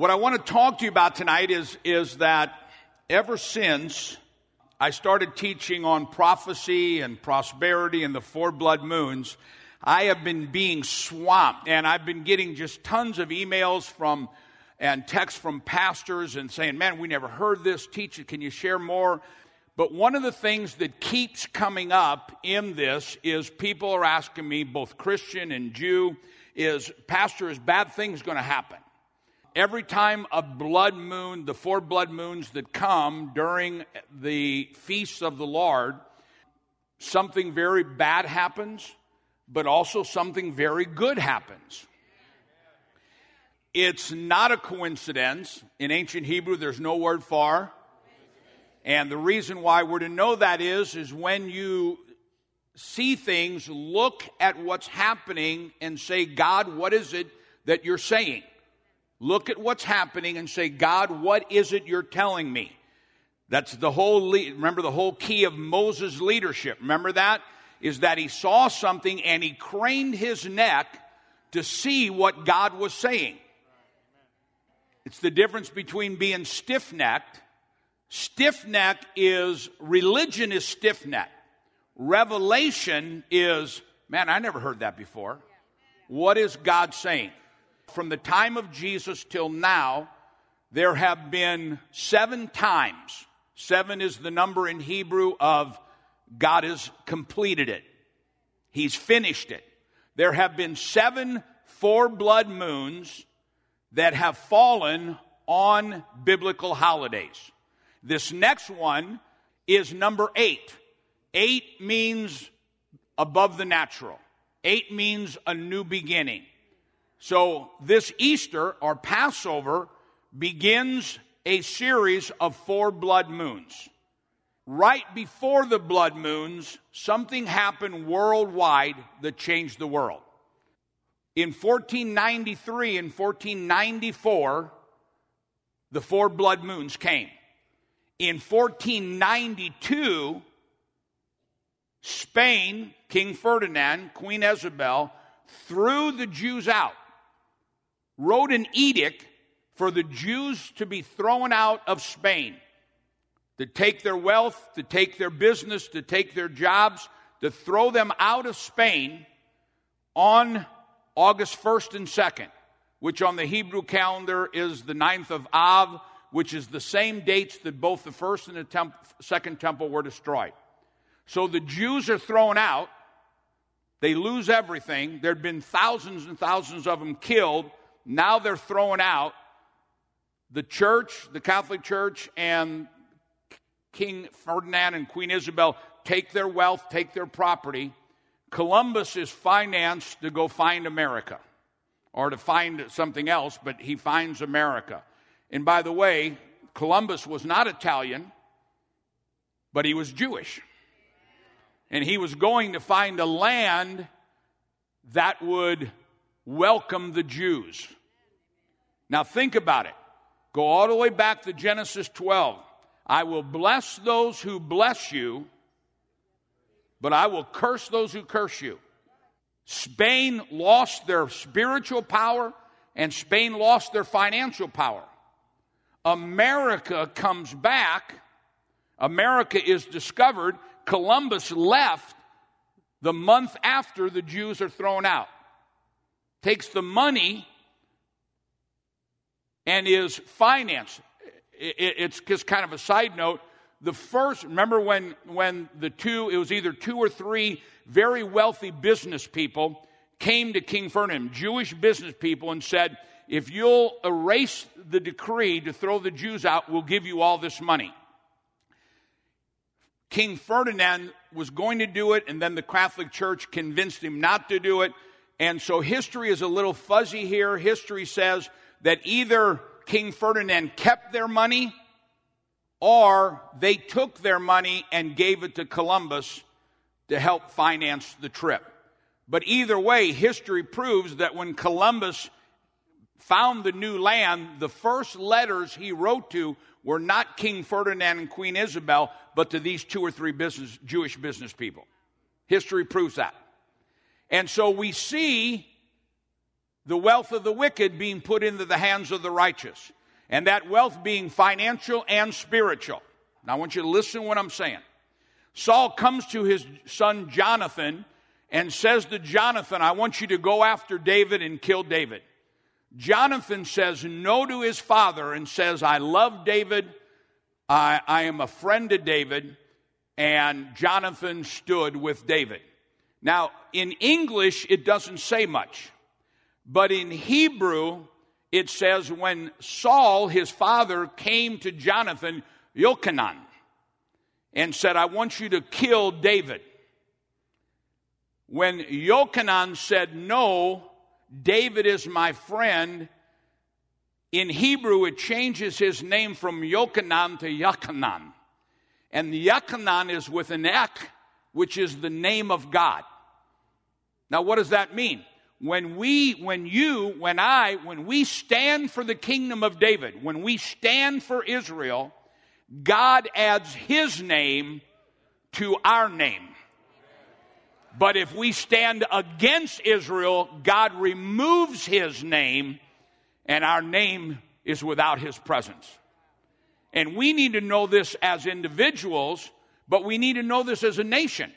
What I want to talk to you about tonight is, is that ever since I started teaching on prophecy and prosperity and the four blood moons, I have been being swamped and I've been getting just tons of emails from and texts from pastors and saying, Man, we never heard this. Teach it. Can you share more? But one of the things that keeps coming up in this is people are asking me, both Christian and Jew, is, Pastor, is bad things going to happen? Every time a blood moon, the four blood moons that come during the feasts of the Lord, something very bad happens, but also something very good happens. It's not a coincidence. In ancient Hebrew, there's no word for. And the reason why we're to know that is, is when you see things, look at what's happening and say, God, what is it that you're saying? Look at what's happening and say, God, what is it you're telling me? That's the whole, remember the whole key of Moses' leadership. Remember that? Is that he saw something and he craned his neck to see what God was saying. It's the difference between being stiff necked. Stiff neck is, religion is stiff necked. Revelation is, man, I never heard that before. What is God saying? From the time of Jesus till now, there have been seven times. Seven is the number in Hebrew of God has completed it. He's finished it. There have been seven four blood moons that have fallen on biblical holidays. This next one is number eight. Eight means above the natural. Eight means a new beginning. So this Easter or Passover begins a series of four blood moons. Right before the blood moons, something happened worldwide that changed the world. In 1493 and 1494, the four blood moons came. In 1492, Spain, King Ferdinand, Queen Isabel, threw the Jews out, wrote an edict for the Jews to be thrown out of Spain, to take their wealth, to take their business, to take their jobs, to throw them out of Spain on August 1st and 2nd, which on the Hebrew calendar is the 9th of Av, which is the same dates that both the first and the temp- second temple were destroyed. So the Jews are thrown out. They lose everything. There'd been thousands and thousands of them killed. Now they're throwing out. The church, the Catholic Church, and King Ferdinand and Queen Isabel take their wealth, take their property. Columbus is financed to go find America or to find something else, but he finds America. And by the way, Columbus was not Italian, but he was Jewish and he was going to find a land that would welcome the Jews. Now, think about it. Go all the way back to Genesis 12. I will bless those who bless you, but I will curse those who curse you. Spain lost their spiritual power, and Spain lost their financial power. America comes back. America is discovered Columbus left the month after the Jews are thrown out. Takes the money and is financed. It's just kind of a side note. The first, remember when, when the two, it was either two or three very wealthy business people came to King Ferdinand, Jewish business people, and said, if you'll erase the decree to throw the Jews out, we'll give you all this money. King Ferdinand was going to do it, and then the Catholic Church convinced him not to do it. And so history is a little fuzzy here. History says that either King Ferdinand kept their money or they took their money and gave it to Columbus to help finance the trip. But either way, history proves that when Columbus found the new land, the first letters he wrote to were not King Ferdinand and Queen Isabel, but to these two or three business, Jewish business people. History proves that. And so we see the wealth of the wicked being put into the hands of the righteous, and that wealth being financial and spiritual. Now, I want you to listen to what I'm saying. Saul comes to his son Jonathan and says to Jonathan, I want you to go after David and kill David. Jonathan says no to his father and says, I love David. I, I am a friend to David. And Jonathan stood with David. Now, in English, it doesn't say much. But in Hebrew, it says when Saul, his father, came to Jonathan, Yochanan, and said, I want you to kill David. When Yochanan said, No, David is my friend, in Hebrew it changes his name from Yochanan to Yachanan. And Yachanan is with an ek, which is the name of God. Now, what does that mean? When we, when you, when I, when we stand for the kingdom of David, when we stand for Israel, God adds his name to our name. But if we stand against Israel, God removes his name, and our name is without his presence. And we need to know this as individuals, but we need to know this as a nation.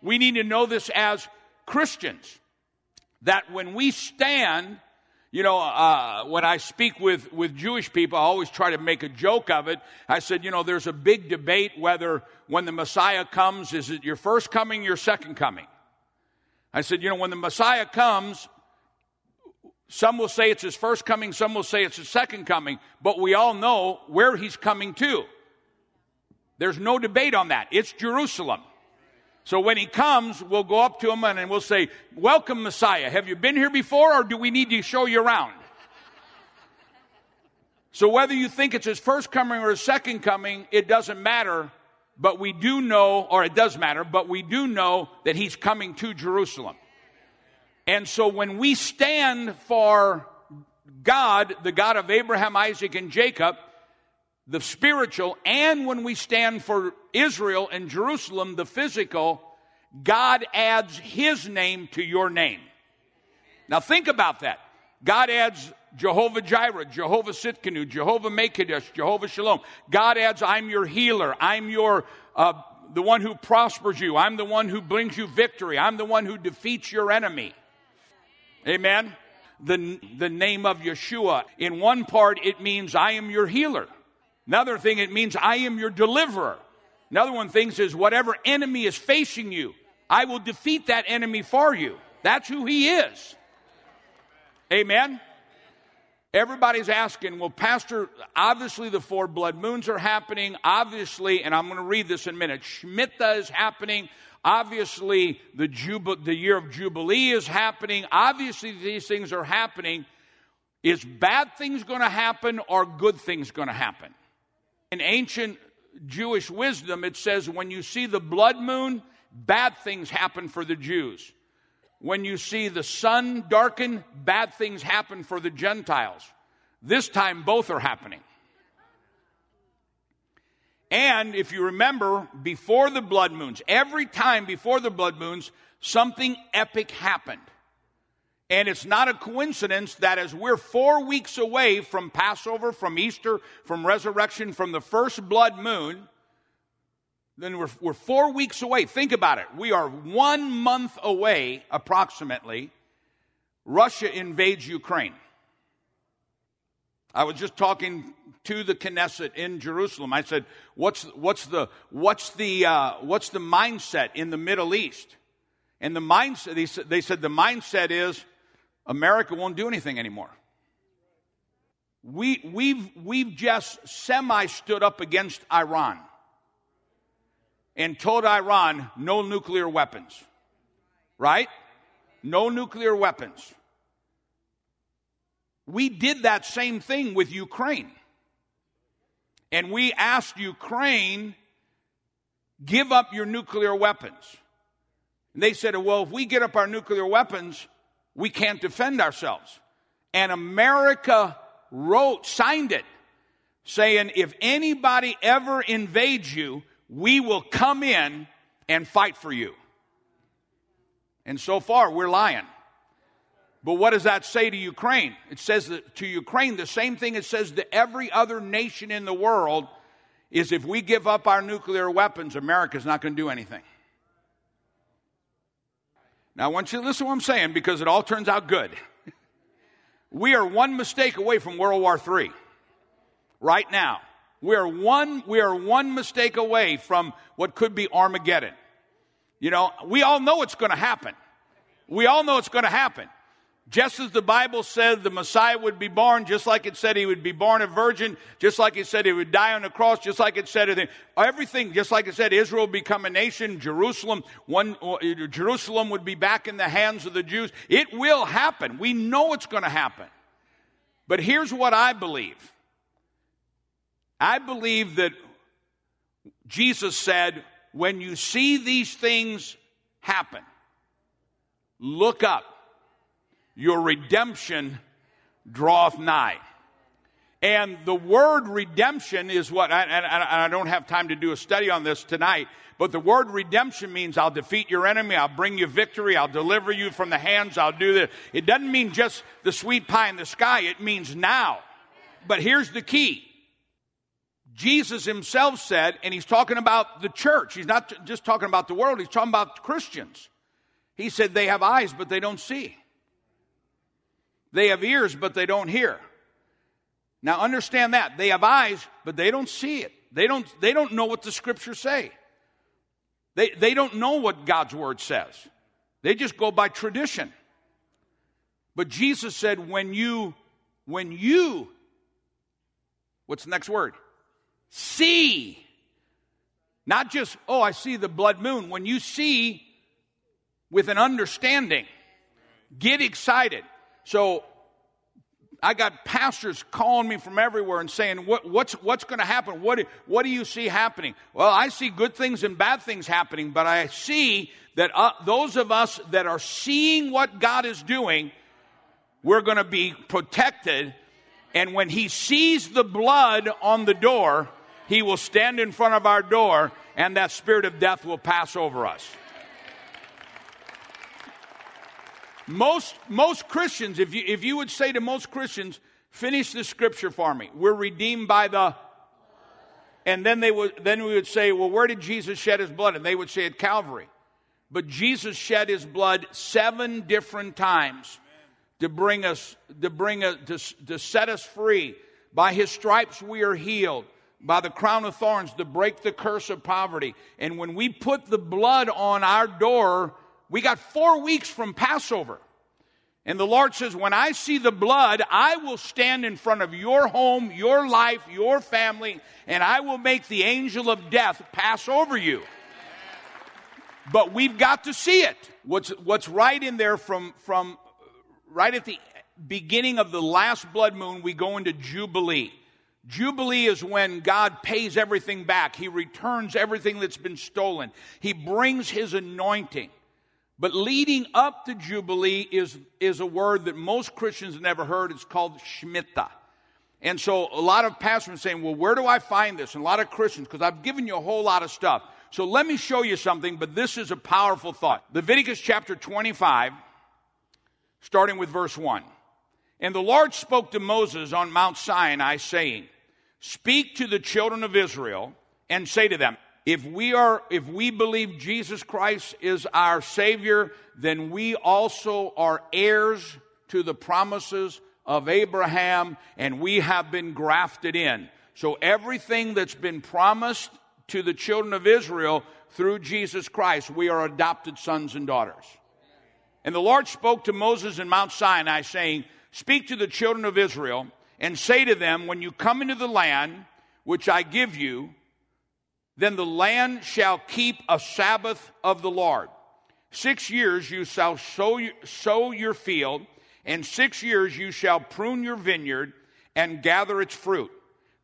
We need to know this as Christians. That when we stand you know, uh, when I speak with, with Jewish people, I always try to make a joke of it. I said, you know, there's a big debate whether when the Messiah comes, is it your first coming, your second coming? I said, you know, when the Messiah comes, some will say it's his first coming, some will say it's his second coming, but we all know where he's coming to. There's no debate on that. It's Jerusalem. So when he comes, we'll go up to him and we'll say, Welcome, Messiah. Have you been here before or do we need to show you around? so whether you think it's his first coming or his second coming, it doesn't matter. But we do know, or it does matter, but we do know that he's coming to Jerusalem. And so when we stand for God, the God of Abraham, Isaac, and Jacob, the spiritual, and when we stand for Israel and Jerusalem, the physical, God adds His name to your name. Now think about that. God adds Jehovah Jireh, Jehovah Tsidkenu, Jehovah Mekadesh, Jehovah Shalom. God adds, I'm your healer. I'm your, uh, the one who prospers you. I'm the one who brings you victory. I'm the one who defeats your enemy. Amen. The, the name of Yeshua. In one part, it means I am your healer. Another thing, it means I am your deliverer. Another one thing is whatever enemy is facing you, I will defeat that enemy for you. That's who he is. Amen. Everybody's asking, well, Pastor, obviously the four blood moons are happening. Obviously, and I'm going to read this in a minute, Shemitah is happening. Obviously, the, the year of Jubilee is happening. Obviously, these things are happening. Is bad things going to happen or good things going to happen? In ancient Jewish wisdom, it says when you see the blood moon, bad things happen for the Jews. When you see the sun darken, bad things happen for the Gentiles. This time, both are happening. And if you remember, before the blood moons, every time before the blood moons, something epic happened. And it's not a coincidence that as we're four weeks away from Passover, from Easter, from resurrection, from the first blood moon, then we're, we're four weeks away. Think about it. We are one month away, approximately. Russia invades Ukraine. I was just talking to the Knesset in Jerusalem. I said, "What's what's the what's the uh, what's the mindset in the Middle East?" And the mindset they, they said the mindset is America won't do anything anymore. We, we've, we've just semi stood up against Iran and told Iran no nuclear weapons. Right? No nuclear weapons. We did that same thing with Ukraine. And we asked Ukraine, give up your nuclear weapons. And they said, well, if we get up our nuclear weapons, we can't defend ourselves. And America wrote, signed it, saying, if anybody ever invades you, we will come in and fight for you. And so far, we're lying. But what does that say to Ukraine? It says to Ukraine the same thing it says to every other nation in the world is if we give up our nuclear weapons, America's not going to do anything. Now, I want you to listen to what I'm saying because it all turns out good. we are one mistake away from World War III right now. We are one, we are one mistake away from what could be Armageddon. You know, we all know it's going to happen. We all know it's going to happen. Just as the Bible said the Messiah would be born, just like it said he would be born a virgin, just like it said he would die on the cross, just like it said everything, just like it said Israel would become a nation, Jerusalem, one, uh, Jerusalem would be back in the hands of the Jews. It will happen. We know it's going to happen. But here's what I believe. I believe that Jesus said, when you see these things happen, look up. Your redemption draweth nigh. And the word redemption is what, and I don't have time to do a study on this tonight, but the word redemption means I'll defeat your enemy, I'll bring you victory, I'll deliver you from the hands, I'll do this. It doesn't mean just the sweet pie in the sky, it means now. But here's the key Jesus himself said, and he's talking about the church. He's not just talking about the world, he's talking about Christians. He said, They have eyes, but they don't see. They have ears, but they don't hear. Now understand that. They have eyes, but they don't see it. They don't, they don't know what the scriptures say. They, they don't know what God's word says. They just go by tradition. But Jesus said, when you, when you, what's the next word? see. Not just, oh, I see the blood moon. When you see with an understanding, get excited. So I got pastors calling me from everywhere and saying, what, what's, what's going to happen? What, what do you see happening? Well, I see good things and bad things happening, but I see that uh, those of us that are seeing what God is doing, we're going to be protected. And when He sees the blood on the door, he will stand in front of our door and that spirit of death will pass over us. Most, most Christians, if you, if you would say to most Christians, finish the scripture for me. We're redeemed by the and then they would then we would say, well, where did Jesus shed his blood? And they would say at Calvary. But Jesus shed his blood seven different times to bring us, to bring us, to, to set us free. By his stripes we are healed by the crown of thorns to break the curse of poverty. And when we put the blood on our door, we got four weeks from Passover. And the Lord says, When I see the blood, I will stand in front of your home, your life, your family, and I will make the angel of death pass over you. But we've got to see it. What's, what's right in there from, from right at the beginning of the last blood moon, we go into Jubilee. Jubilee is when God pays everything back. He returns everything that's been stolen. He brings His anointing. But leading up to Jubilee is, is a word that most Christians never heard. It's called Shemitah. And so a lot of pastors are saying, well, where do I find this? And a lot of Christians, because I've given you a whole lot of stuff. So let me show you something, but this is a powerful thought. Leviticus chapter 25, starting with verse 1. And the Lord spoke to Moses on Mount Sinai, saying, Speak to the children of Israel and say to them, if we are if we believe Jesus Christ is our savior, then we also are heirs to the promises of Abraham and we have been grafted in. So everything that's been promised to the children of Israel through Jesus Christ, we are adopted sons and daughters. And the Lord spoke to Moses in Mount Sinai saying, Speak to the children of Israel and say to them, When you come into the land which I give you, then the land shall keep a Sabbath of the Lord. Six years you shall sow, sow your field, and six years you shall prune your vineyard and gather its fruit.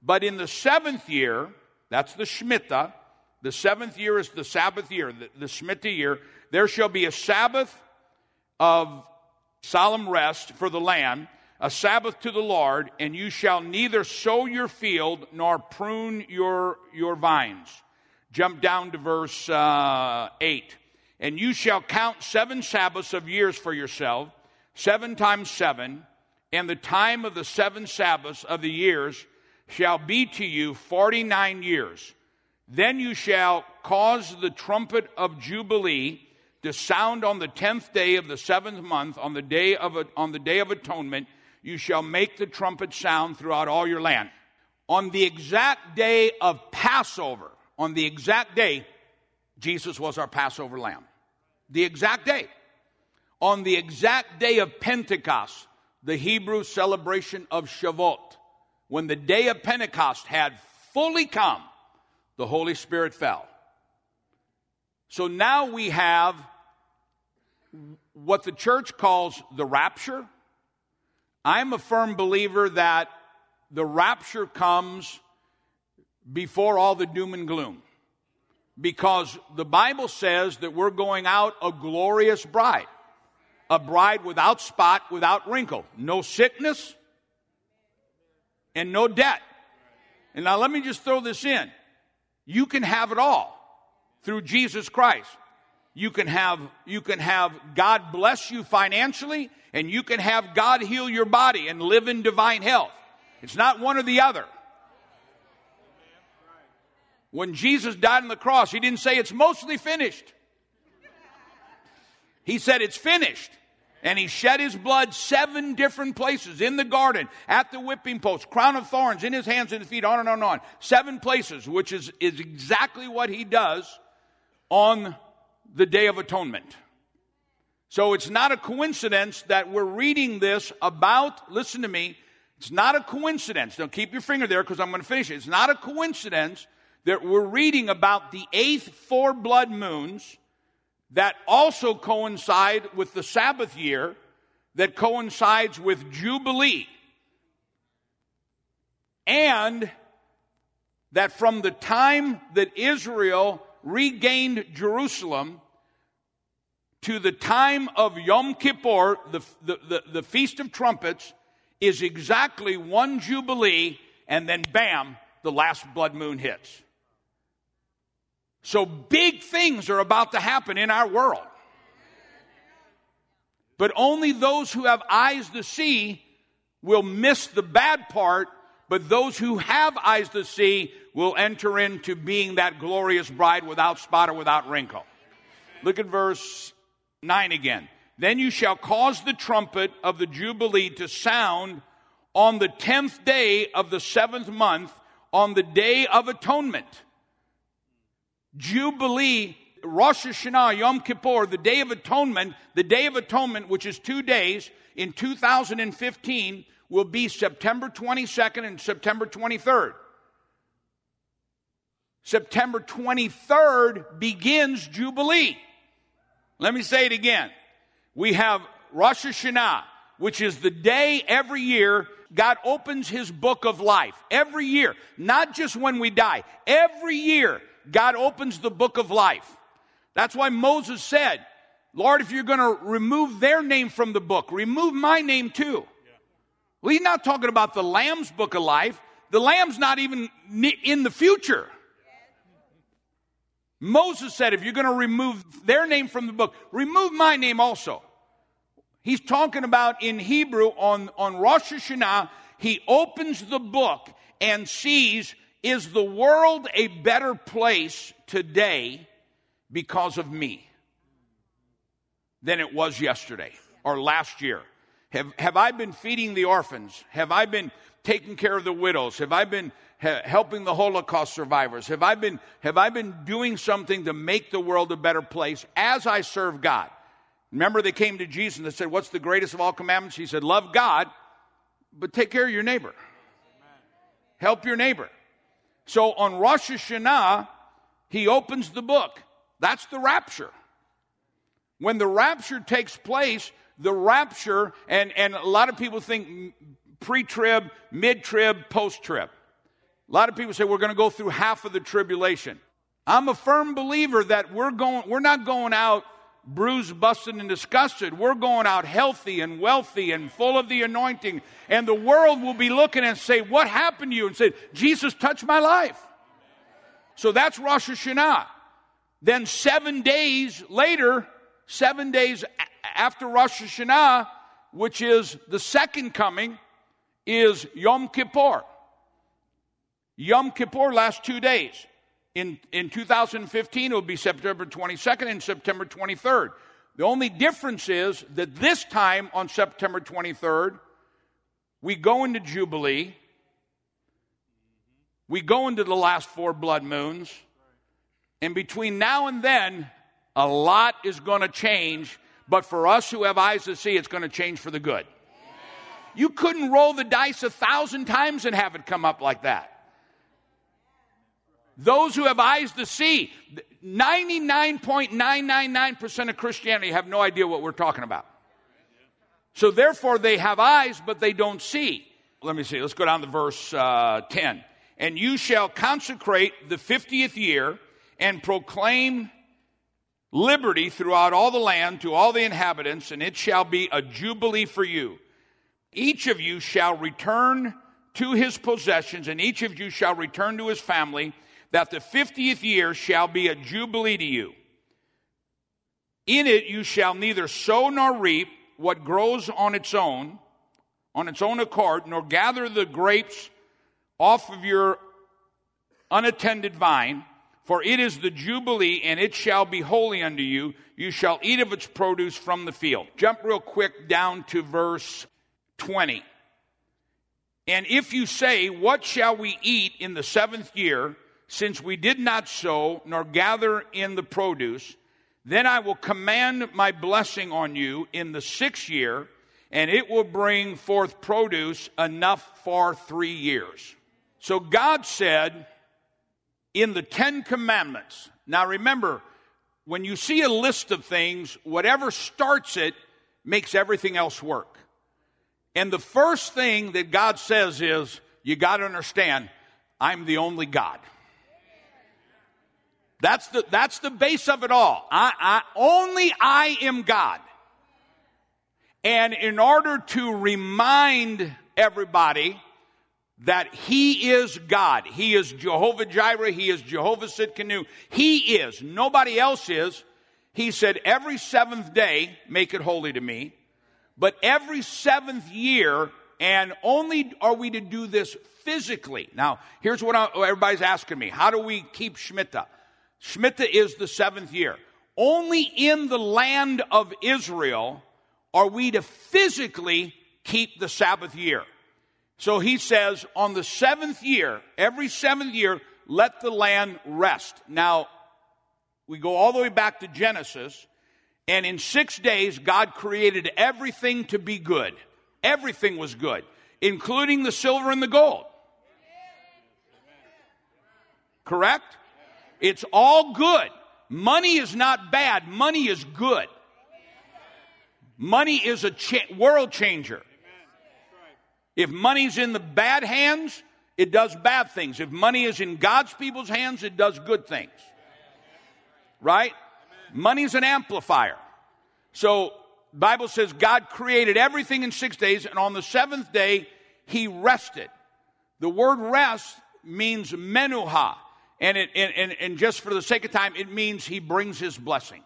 But in the seventh year, that's the Shemitah, the seventh year is the Sabbath year, the, the Shemitah year, there shall be a Sabbath of solemn rest for the land a Sabbath to the Lord, and you shall neither sow your field nor prune your, your vines. Jump down to verse uh, 8. And you shall count seven Sabbaths of years for yourself, seven times seven, and the time of the seven Sabbaths of the years shall be to you forty nine years. Then you shall cause the trumpet of Jubilee to sound on the tenth day of the seventh month, on the day of, on the day of atonement. You shall make the trumpet sound throughout all your land. On the exact day of Passover, on the exact day, Jesus was our Passover lamb. The exact day. On the exact day of Pentecost, the Hebrew celebration of Shavuot, when the day of Pentecost had fully come, the Holy Spirit fell. So now we have what the church calls the rapture. I'm a firm believer that the rapture comes before all the doom and gloom. Because the Bible says that we're going out a glorious bride, a bride without spot, without wrinkle, no sickness, and no debt. And now let me just throw this in. You can have it all through Jesus Christ. You can have, you can have God bless you financially, and you can have God heal your body and live in divine health. It's not one or the other. When Jesus died on the cross, he didn't say it's mostly finished. He said it's finished. And he shed his blood seven different places in the garden, at the whipping post, crown of thorns, in his hands and his feet, on and on and on. Seven places, which is, is exactly what he does on the Day of Atonement. So it's not a coincidence that we're reading this about, listen to me, it's not a coincidence. Now keep your finger there because I'm going to finish it. It's not a coincidence that we're reading about the eighth four blood moons that also coincide with the Sabbath year, that coincides with Jubilee. And that from the time that Israel regained Jerusalem to the time of Yom Kippur, the, the, the, the Feast of Trumpets, is exactly one Jubilee, and then bam, the last blood moon hits. So big things are about to happen in our world. But only those who have eyes to see will miss the bad part, but those who have eyes to see will enter into being that glorious bride without spot or without wrinkle. Look at verse 9 again. Then you shall cause the trumpet of the Jubilee to sound on the tenth day of the seventh month, on the day of atonement. Jubilee, Rosh Hashanah, Yom Kippur, the Day of Atonement, the Day of Atonement, which is two days in 2015, will be September 22nd and September 23rd. September 23rd begins Jubilee. Let me say it again. We have Rosh Hashanah, which is the day every year God opens his book of life. Every year. Not just when we die. Every year God opens the book of life. That's why Moses said, Lord, if you're going to remove their name from the book, remove my name too. Well, he's not talking about the Lamb's book of life. The Lamb's not even in the future. Moses said, if you're going to remove their name from the book, remove my name also. He's talking about in Hebrew on, on Rosh Hashanah, he opens the book and sees is the world a better place today because of me than it was yesterday or last year? Have, have I been feeding the orphans? Have I been taking care of the widows? Have I been helping the Holocaust survivors? Have I been, have I been doing something to make the world a better place as I serve God? Remember, they came to Jesus and they said, What's the greatest of all commandments? He said, Love God, but take care of your neighbor. Help your neighbor. So on Rosh Hashanah, he opens the book. That's the rapture. When the rapture takes place, the rapture, and, and a lot of people think pre trib, mid trib, post trib. A lot of people say we're going to go through half of the tribulation. I'm a firm believer that we're going, we're not going out bruised, busted, and disgusted. We're going out healthy and wealthy and full of the anointing. And the world will be looking and say, What happened to you? And say, Jesus touched my life. So that's Rosh Hashanah. Then seven days later, seven days after Rosh Hashanah, which is the second coming, is Yom Kippur. Yom Kippur lasts two days. In, in 2015, it will be September 22nd and September 23rd. The only difference is that this time on September 23rd, we go into Jubilee, we go into the last four blood moons, and between now and then, a lot is going to change, but for us who have eyes to see, it's going to change for the good. You couldn't roll the dice a thousand times and have it come up like that. Those who have eyes to see, 99.999% of Christianity have no idea what we're talking about. So therefore, they have eyes, but they don't see. Let me see. Let's go down to verse uh, 10. And you shall consecrate the 50th year and proclaim liberty throughout all the land to all the inhabitants, and it shall be a jubilee for you. Each of you shall return to his possessions, and each of you shall return to his family, that the 50th year shall be a jubilee to you. In it you shall neither sow nor reap what grows on its own, on its own accord, nor gather the grapes off of your unattended vine, for it is the Jubilee, and it shall be holy unto you. You shall eat of its produce from the field. Jump real quick down to verse 20. And if you say, What shall we eat in the seventh year, since we did not sow nor gather in the produce, then I will command my blessing on you in the sixth year, and it will bring forth produce enough for three years. So God said, in the Ten Commandments. Now remember, when you see a list of things, whatever starts it makes everything else work. And the first thing that God says is, you got to understand, I'm the only God. That's the, that's the base of it all. I, I, only I am God. And in order to remind everybody that He is God. He is Jehovah Jireh. He is Jehovah Tsidkenu. He is. Nobody else is. He said, every seventh day, make it holy to me. But every seventh year, and only are we to do this physically. Now, here's what I, everybody's asking me. How do we keep Shemitah? Shemitah is the seventh year. Only in the land of Israel are we to physically keep the Sabbath year. So he says, on the seventh year, every seventh year, let the land rest. Now, we go all the way back to Genesis, and in six days, God created everything to be good. Everything was good, including the silver and the gold. Correct? It's all good. Money is not bad, money is good. Money is a cha- world changer. If money's in the bad hands, it does bad things. If money is in God's people's hands, it does good things. Right? Money's an amplifier. So, Bible says God created everything in 6 days and on the 7th day he rested. The word rest means menuha. And, it, and, and just for the sake of time, it means he brings his blessing.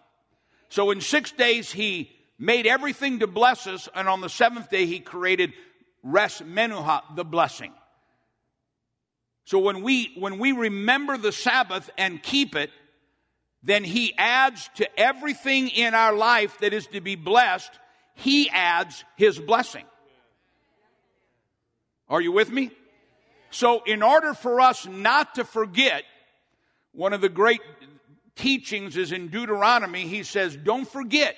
So in six days, he made everything to bless us, and on the seventh day, he created res menuha, the blessing. So when we, when we remember the Sabbath and keep it, then he adds to everything in our life that is to be blessed, he adds his blessing. Are you with me? So, in order for us not to forget, one of the great teachings is in Deuteronomy. He says, Don't forget.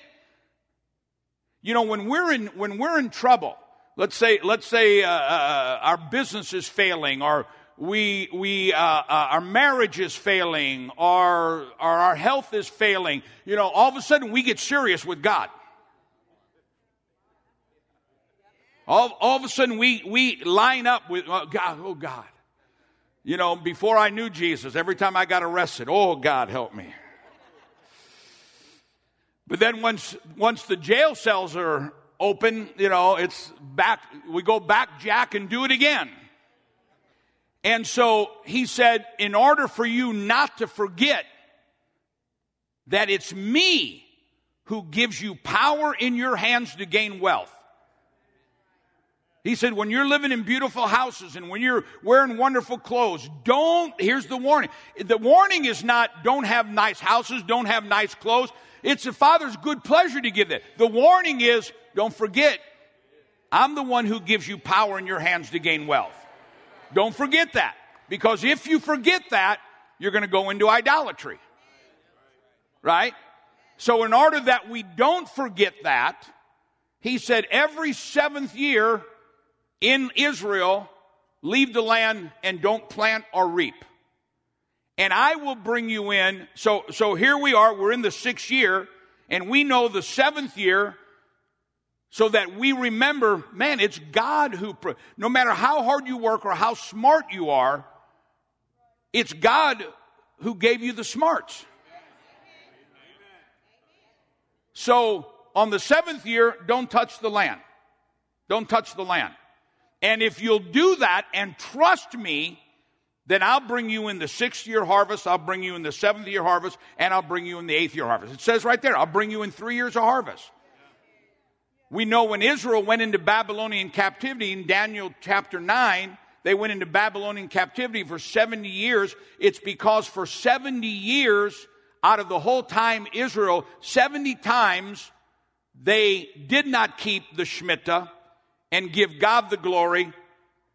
You know, when we're in, when we're in trouble, Let's say, let's say uh, uh, our business is failing, or we, we, uh, uh, our marriage is failing, or, or our health is failing. You know, all of a sudden we get serious with God. All, all of a sudden we, we line up with oh God, oh God. You know, before I knew Jesus, every time I got arrested, oh God, help me. But then once, once the jail cells are open, you know, it's back, we go back, Jack, and do it again. And so he said, in order for you not to forget that it's me who gives you power in your hands to gain wealth. He said, when you're living in beautiful houses and when you're wearing wonderful clothes, don't, here's the warning. The warning is not don't have nice houses, don't have nice clothes. It's the Father's good pleasure to give that. The warning is don't forget, I'm the one who gives you power in your hands to gain wealth. Don't forget that. Because if you forget that, you're going to go into idolatry. Right? So, in order that we don't forget that, he said every seventh year in Israel, leave the land and don't plant or reap. And I will bring you in. So, so here we are, we're in the sixth year, and we know the seventh year so that we remember, man, it's God who, no matter how hard you work or how smart you are, it's God who gave you the smarts. So on the seventh year, don't touch the land. Don't touch the land. And if you'll do that and trust me, then I'll bring you in the sixth year harvest, I'll bring you in the seventh year harvest, and I'll bring you in the eighth year harvest. It says right there, I'll bring you in three years of harvest. We know when Israel went into Babylonian captivity in Daniel chapter 9, they went into Babylonian captivity for 70 years. It's because for 70 years, out of the whole time Israel, 70 times they did not keep the Shemitah and give God the glory.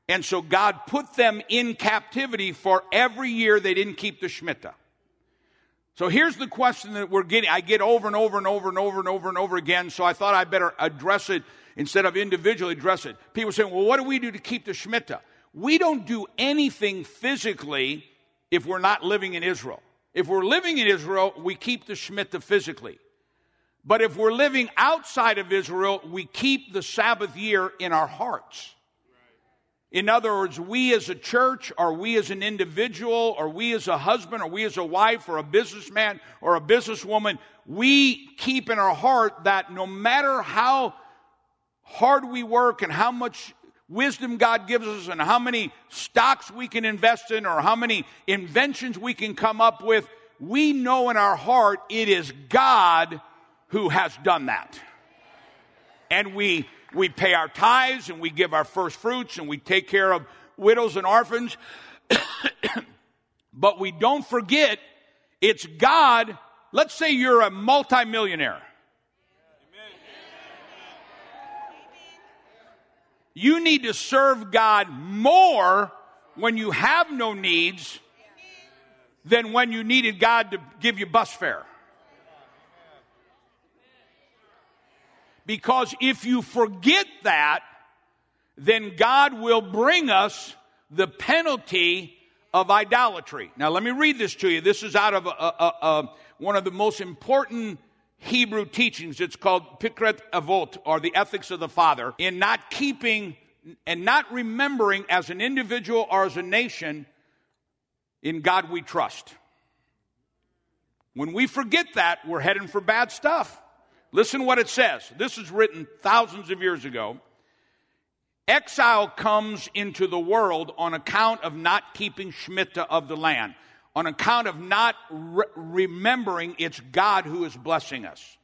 And so God put them in captivity for every year they didn't keep the Shemitah. So here's the question that we're getting. I get over and over and over and over and over and over again. So I thought I better address it instead of individually address it. People saying, well, what do we do to keep the Shemitah? We don't do anything physically if we're not living in Israel. If we're living in Israel, we keep the Shemitah physically. But if we're living outside of Israel, we keep the Sabbath year in our hearts. In other words, we as a church, or we as an individual, or we as a husband, or we as a wife, or a businessman, or a businesswoman, we keep in our heart that no matter how hard we work and how much wisdom God gives us and how many stocks we can invest in or how many inventions we can come up with, we know in our heart it is God who has done that. And we, we pay our tithes and we give our first fruits and we take care of widows and orphans. but we don't forget it's God. Let's say you're a multimillionaire. You need to serve God more when you have no needs than when you needed God to give you bus fare. Because if you forget that, then God will bring us the penalty of idolatry. Now, let me read this to you. This is out of a, a, a, one of the most important Hebrew teachings. It's called Pirkei Avot, or the ethics of the father, in not keeping and not remembering as an individual or as a nation, in God we trust. When we forget that, we're heading for bad stuff. Listen what it says. This is written thousands of years ago. Exile comes into the world on account of not keeping Shemitah of the land, on account of not re- remembering it's God who is blessing us.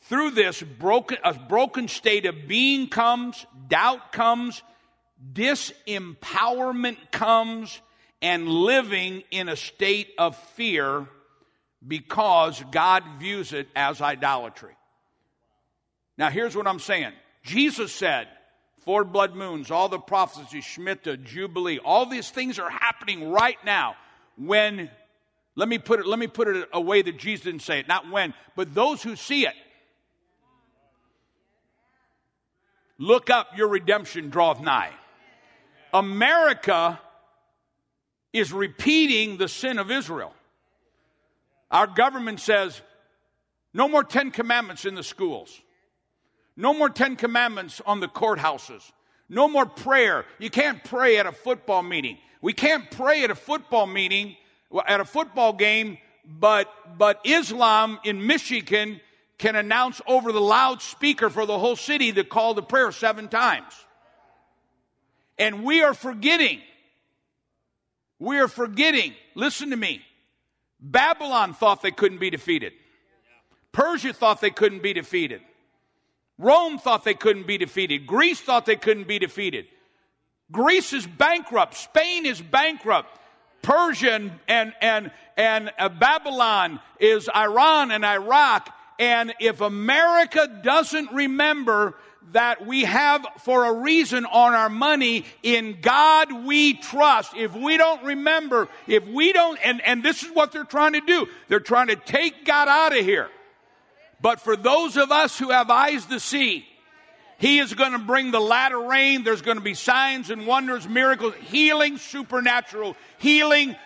Through this, broken, a broken state of being comes, doubt comes, disempowerment comes, and living in a state of fear because God views it as idolatry. Now, here's what I'm saying Jesus said, four blood moons, all the prophecies, Shemitah, Jubilee, all these things are happening right now. When, let me put it, let me put it a way that Jesus didn't say it, not when, but those who see it. Look up, your redemption draweth nigh. America is repeating the sin of Israel. Our government says no more Ten Commandments in the schools, no more Ten Commandments on the courthouses, no more prayer. You can't pray at a football meeting. We can't pray at a football meeting, at a football game, but, but Islam in Michigan can announce over the loudspeaker for the whole city the call to prayer seven times. And we are forgetting. We are forgetting. Listen to me. Babylon thought they couldn't be defeated. Persia thought they couldn't be defeated. Rome thought they couldn't be defeated. Greece thought they couldn't be defeated. Greece is bankrupt. Spain is bankrupt. Persia and, and, and, and uh, Babylon is Iran and Iraq. And if America doesn't remember that we have for a reason on our money in God we trust. If we don't remember, if we don't, and, and this is what they're trying to do. They're trying to take God out of here. But for those of us who have eyes to see, he is going to bring the latter rain. There's going to be signs and wonders, miracles, healing, supernatural healing.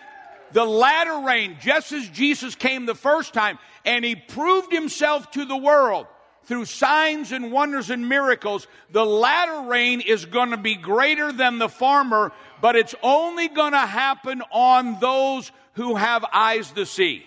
The latter rain, just as Jesus came the first time, and he proved himself to the world through signs and wonders and miracles, the latter rain is going to be greater than the former, but it's only going to happen on those who have eyes to see.